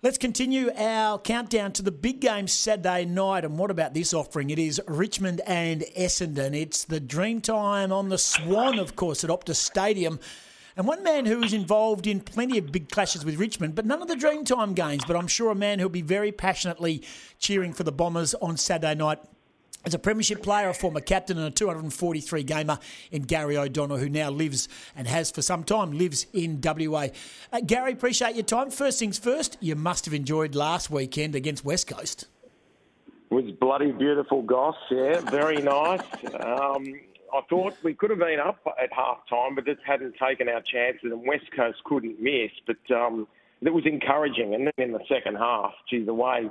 Let's continue our countdown to the big game Saturday night. And what about this offering? It is Richmond and Essendon. It's the dream time on the Swan, of course, at Optus Stadium. And one man who is involved in plenty of big clashes with Richmond, but none of the Dreamtime games. But I'm sure a man who'll be very passionately cheering for the Bombers on Saturday night as a premiership player, a former captain, and a 243 gamer in Gary O'Donnell, who now lives and has for some time lives in WA. Uh, Gary, appreciate your time. First things first, you must have enjoyed last weekend against West Coast. It was bloody beautiful, Goss. Yeah, very nice. Um, I thought we could have been up at half time, but just hadn't taken our chances, and West Coast couldn't miss. But um, it was encouraging. And then in the second half, gee, the way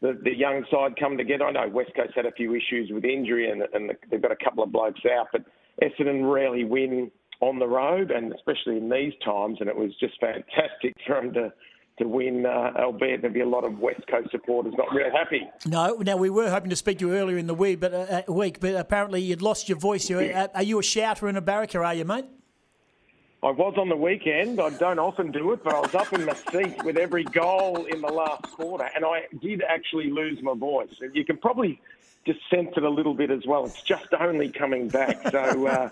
the, the young side come together. I know West Coast had a few issues with injury and, and they've got a couple of blokes out, but Essendon rarely win on the road, and especially in these times. And it was just fantastic for them to to win, uh, albeit there'd be a lot of West Coast supporters not real happy. No, now we were hoping to speak to you earlier in the week, but uh, uh week, but apparently you'd lost your voice. You, uh, are you a shouter and a barracker? Are you, mate? I was on the weekend. I don't often do it, but I was up in my seat with every goal in the last quarter, and I did actually lose my voice. You can probably just sense it a little bit as well. It's just only coming back. So uh,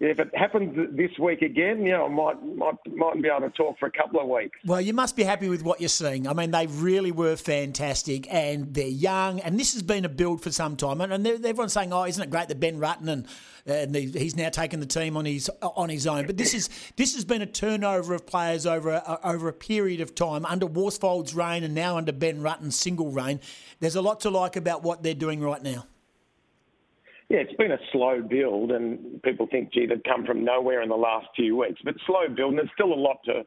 if it happens this week again, yeah, I might might might be able to talk for a couple of weeks. Well, you must be happy with what you're seeing. I mean, they really were fantastic, and they're young, and this has been a build for some time. And, and everyone's saying, "Oh, isn't it great that Ben Rutten and and he's now taken the team on his on his own. But this is this has been a turnover of players over a, over a period of time under Worsfold's reign and now under Ben Rutten's single reign. There's a lot to like about what they're doing right now. Yeah, it's been a slow build, and people think, gee, they've come from nowhere in the last few weeks. But slow build, and there's still a lot to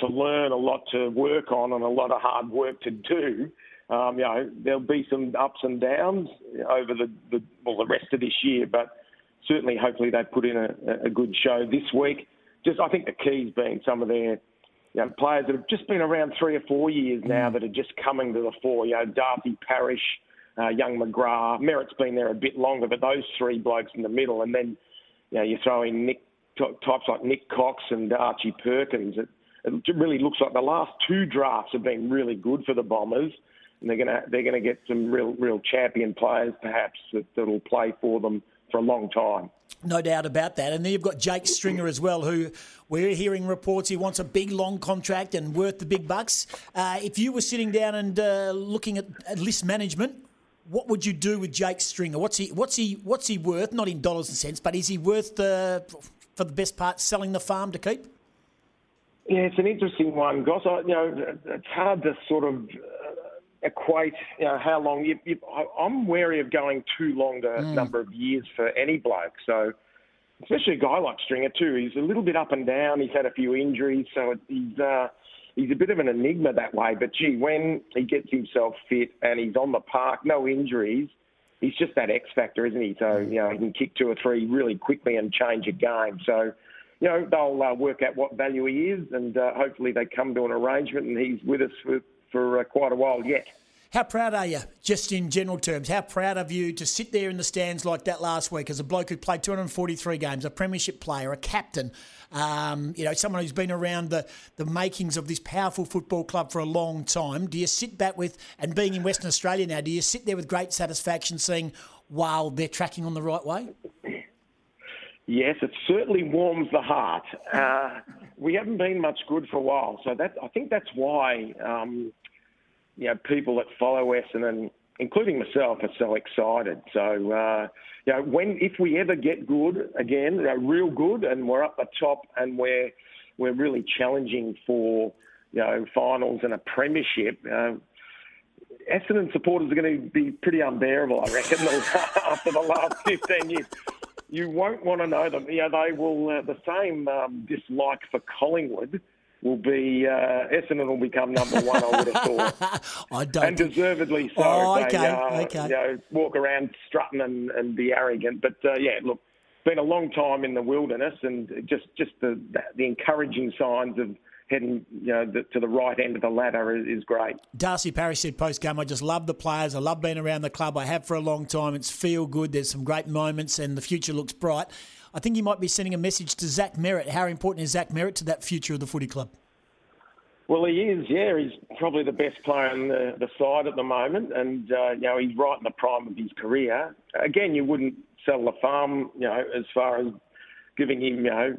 to learn, a lot to work on, and a lot of hard work to do. Um, you know, there'll be some ups and downs over the, the well the rest of this year, but certainly, hopefully, they put in a, a good show this week. Just, I think the keys being some of their you know, players that have just been around three or four years now mm. that are just coming to the fore. You know, Darcy Parish, uh, young McGrath. Merrett's been there a bit longer, but those three blokes in the middle, and then you know you throw in Nick types like Nik Cox and Archie Perkins. It, it really looks like the last two drafts have been really good for the Bombers, and they're gonna they're gonna get some real real champion players perhaps that, that'll play for them for a long time. No doubt about that. And then you've got Jake Stringer as well, who we're hearing reports he wants a big, long contract and worth the big bucks. Uh, if you were sitting down and uh, looking at, at list management, what would you do with Jake Stringer? What's he? What's he? What's he worth? Not in dollars and cents, but is he worth the, for the best part selling the farm to keep? Yeah, it's an interesting one, Goss. I, you know, it's hard to sort of equate you know, how long. You, you, I'm wary of going too long a mm. number of years for any bloke. So, especially a guy like Stringer too. He's a little bit up and down. He's had a few injuries, so he's uh, he's a bit of an enigma that way. But gee, when he gets himself fit and he's on the park, no injuries. He's just that X factor, isn't he? So mm. you know he can kick two or three really quickly and change a game. So you know they'll uh, work out what value he is, and uh, hopefully they come to an arrangement, and he's with us for for uh, quite a while yet. How proud are you, just in general terms? How proud of you to sit there in the stands like that last week as a bloke who played 243 games, a premiership player, a captain, um, you know, someone who's been around the, the makings of this powerful football club for a long time? Do you sit back with, and being in Western Australia now, do you sit there with great satisfaction seeing, wow, they're tracking on the right way? Yes, it certainly warms the heart. Uh, we haven't been much good for a while, so that I think that's why um, you know, people that follow Essendon, including myself, are so excited. So, uh, you know, when if we ever get good again, you know, real good, and we're up the top, and we're we're really challenging for you know finals and a premiership. Uh, Essendon supporters are going to be pretty unbearable, I reckon, after the last 15 years. You won't want to know them. You know, they will uh, the same um, dislike for Collingwood will be uh, Essendon will become number one. I would have thought, I don't, and deservedly so. Oh, okay, they, uh, okay. You know, walk around strutting and, and be arrogant. But uh, yeah, look, been a long time in the wilderness, and just just the the encouraging signs of heading you know the, to the right end of the ladder is, is great. Darcy Parish said post game, I just love the players. I love being around the club. I have for a long time. It's feel good. There's some great moments, and the future looks bright. I think he might be sending a message to Zach Merrett. How important is Zach Merrett to that future of the footy club? Well, he is. Yeah, he's probably the best player in the, the side at the moment, and uh, you know he's right in the prime of his career. Again, you wouldn't sell the farm, you know, as far as giving him, you know,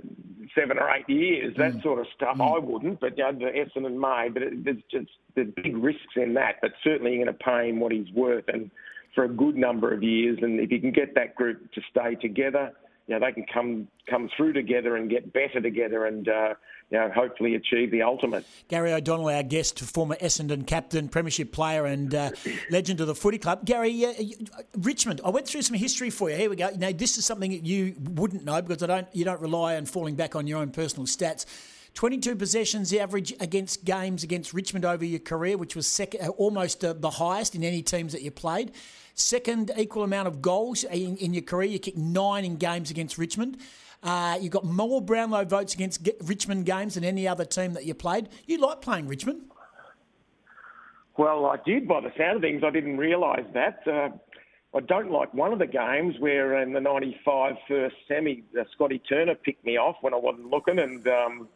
seven or eight years, that mm. sort of stuff. Mm. I wouldn't, but you know, the Essendon may. But it, there's just there's big risks in that. But certainly, you're going to pay him what he's worth, and for a good number of years. And if you can get that group to stay together, you know, they can come come through together and get better together, and uh, you know, hopefully achieve the ultimate. Gary O'Donnell, our guest, former Essendon captain, premiership player, and uh, legend of the footy club. Gary, uh, Richmond. I went through some history for you. Here we go. Now, this is something that you wouldn't know because I don't. You don't rely on falling back on your own personal stats. 22 possessions average against games against Richmond over your career, which was second, uh, almost uh, the highest in any teams that you played. Second equal amount of goals in, in your career. You kicked nine in games against Richmond. Uh, you got more Brownlow votes against Richmond games than any other team that you played. You like playing Richmond? Well, I did by the sound of things. I didn't realise that. Uh, I don't like one of the games where in the 95 first semi, uh, Scotty Turner picked me off when I wasn't looking. And um,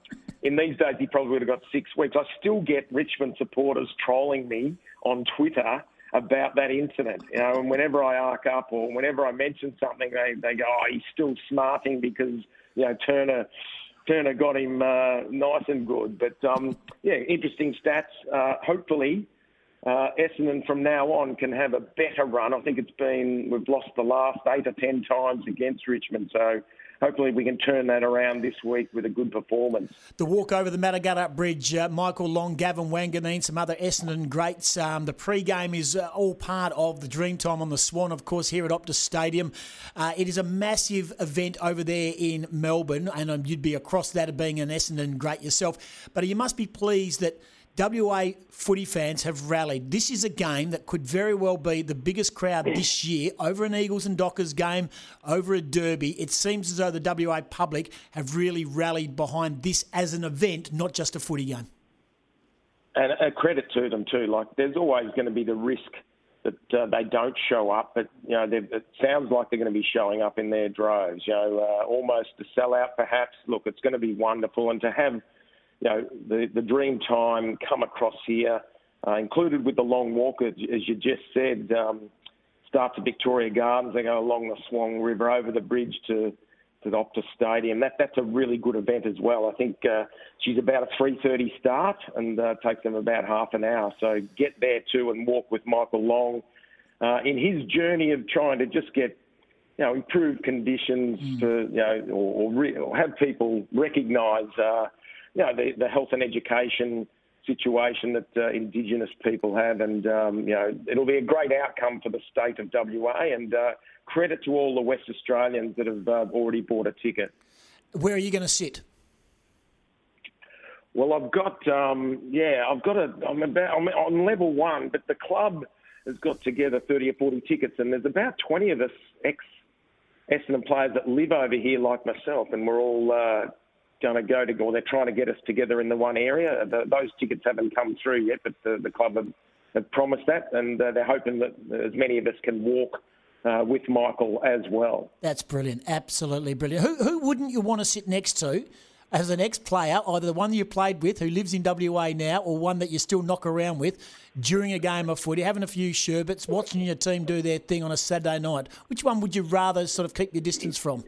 in these days, he probably would have got six weeks. I still get Richmond supporters trolling me on Twitter about that incident. You know, and whenever I arc up or whenever I mention something, they, they go, "Oh, he's still smarting because you know Turner." Turner got him uh, nice and good, but um, yeah, interesting stats. Uh, hopefully, uh, Essendon from now on can have a better run. I think it's been we've lost the last eight or ten times against Richmond, so hopefully we can turn that around this week with a good performance. The walk over the Matagarup Bridge, uh, Michael Long, Gavin Wanganeen, some other Essendon greats. Um, the pre-game is uh, all part of the Dreamtime on the Swan, of course, here at Optus Stadium. Uh, it is a massive event over there in Melbourne, and um, you'd be across that of being an Essendon great yourself. But you must be pleased that – WA footy fans have rallied. This is a game that could very well be the biggest crowd this year over an Eagles and Dockers game, over a derby. It seems as though the WA public have really rallied behind this as an event, not just a footy game. And a credit to them too. Like there's always going to be the risk that uh, they don't show up, but you know it sounds like they're going to be showing up in their droves. You know, uh, almost a sellout perhaps. Look, it's going to be wonderful, and to have you know, the, the dream time come across here, uh, included with the long walk, as, as you just said, um, start to Victoria Gardens, they go along the Swan River over the bridge to, to the Optus Stadium. That, that's a really good event as well. I think uh, she's about a 3.30 start and uh, takes them about half an hour. So get there too and walk with Michael Long uh, in his journey of trying to just get you know, improved conditions mm. for, you know, or, or, re- or have people recognise uh, you know, the, the health and education situation that uh, Indigenous people have, and um, you know, it'll be a great outcome for the state of WA. And uh, credit to all the West Australians that have uh, already bought a ticket. Where are you going to sit? Well, I've got um, yeah, I've got a. I'm about I'm on level one, but the club has got together 30 or 40 tickets, and there's about 20 of us ex Essendon players that live over here, like myself, and we're all uh, going to go to, or they're trying to get us together in the one area. The, those tickets haven't come through yet, but the, the club have, have, promised that, and uh, they're hoping that as many of us can walk. Uh, with Michael as well. That's brilliant. Absolutely brilliant. Who, who wouldn't you want to sit next to as an ex player, either the one you played with who lives in WA now or one that you still knock around with during a game of footy, having a few sherbets, watching your team do their thing on a Saturday night? Which one would you rather sort of keep your distance from?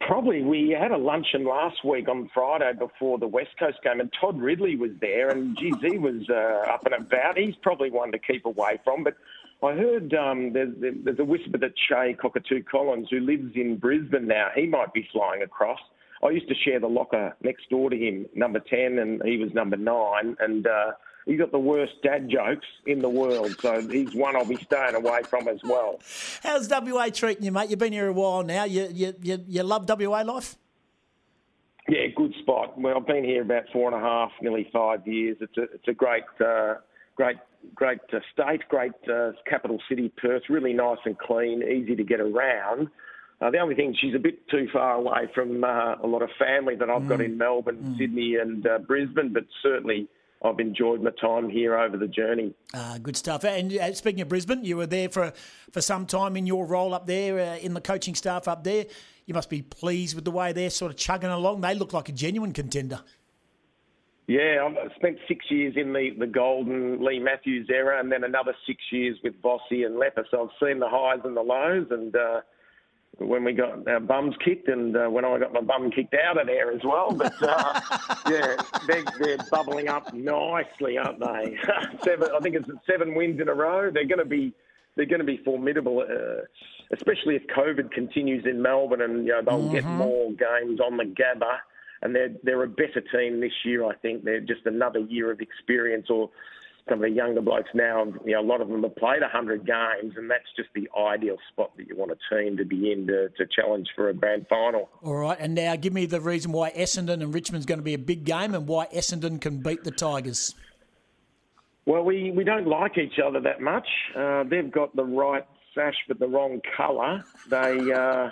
Probably we had a luncheon last week on Friday before the West Coast game, and Todd Ridley was there, and he was uh, up and about. He's probably one to keep away from, but. I heard um, there's, there's a whisper that Che Cockatoo Collins, who lives in Brisbane now, he might be flying across. I used to share the locker next door to him, number 10, and he was number 9. And uh, he's got the worst dad jokes in the world. So he's one I'll be staying away from as well. How's WA treating you, mate? You've been here a while now. You you you, you love WA life? Yeah, good spot. Well, I've been here about four and a half, nearly five years. It's a it's a great uh, great great uh, state, great uh, capital city, Perth. Really nice and clean, easy to get around. Uh, the only thing, she's a bit too far away from uh, a lot of family that I've mm. got in Melbourne, mm. Sydney, and uh, Brisbane, but certainly I've enjoyed my time here over the journey. Uh, good stuff. And uh, speaking of Brisbane, you were there for, for some time in your role up there, uh, in the coaching staff up there. You must be pleased with the way they're sort of chugging along. They look like a genuine contender. Yeah, I've spent six years in the, the golden Leigh Matthews era and then another six years with Vossi and Leppa. So I've seen the highs and the lows and uh, when we got our bums kicked and uh, when I got my bum kicked out of there as well. But uh, yeah, they're, they're bubbling up nicely, aren't they? seven, I think it's seven wins in a row. They're going to be they're going to be formidable, uh, especially if COVID continues in Melbourne and you know they'll mm-hmm. get more games on the Gabba and they're they're a better team this year. I think they're just another year of experience. Or some of the younger blokes now, you know, a lot of them have played hundred games, and that's just the ideal spot that you want a team to be in to, to challenge for a grand final. All right, and now give me the reason why Essendon and Richmond's going to be a big game, and why Essendon can beat the Tigers. Well, we, we don't like each other that much. Uh, they've got the right sash but the wrong colour. They uh,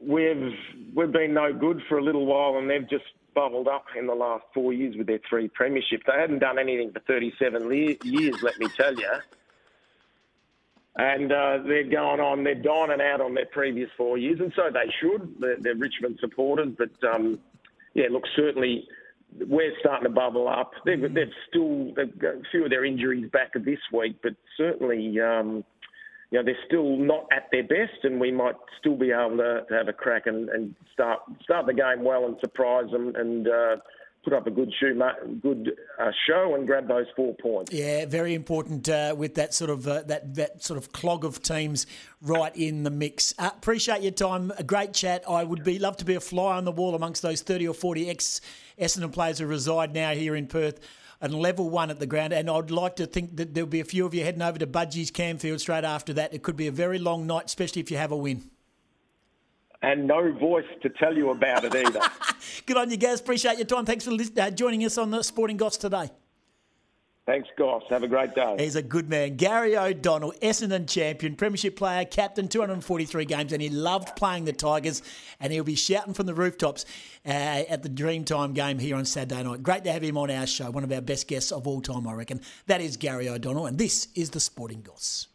we've we've been no good for a little while, and they've just bubbled up in the last four years with their three premierships. They hadn't done anything for 37 years, let me tell you. And uh, they're going on, they're dining out on their previous four years, and so they should. They're, they're Richmond supporters, but um, yeah, look, certainly we're starting to bubble up. They've, they've still they've got a few of their injuries back this week, but certainly. Um, you know, they're still not at their best, and we might still be able to, to have a crack and, and start start the game well and surprise them and uh, put up a good shoe, good uh, show and grab those four points. Yeah, very important uh, with that sort of uh, that that sort of clog of teams right in the mix. Uh, appreciate your time. A great chat. I would be love to be a fly on the wall amongst those thirty or forty ex Essendon players who reside now here in Perth and level one at the ground. And I'd like to think that there'll be a few of you heading over to Budgie's Camfield straight after that. It could be a very long night, especially if you have a win. And no voice to tell you about it either. Good on you, guys. Appreciate your time. Thanks for uh, joining us on the Sporting Goss today. Thanks, Goss. Have a great day. He's a good man. Gary O'Donnell, Essendon champion, premiership player, captain, 243 games, and he loved playing the Tigers, and he'll be shouting from the rooftops uh, at the Dreamtime game here on Saturday night. Great to have him on our show, one of our best guests of all time, I reckon. That is Gary O'Donnell, and this is the Sporting Goss.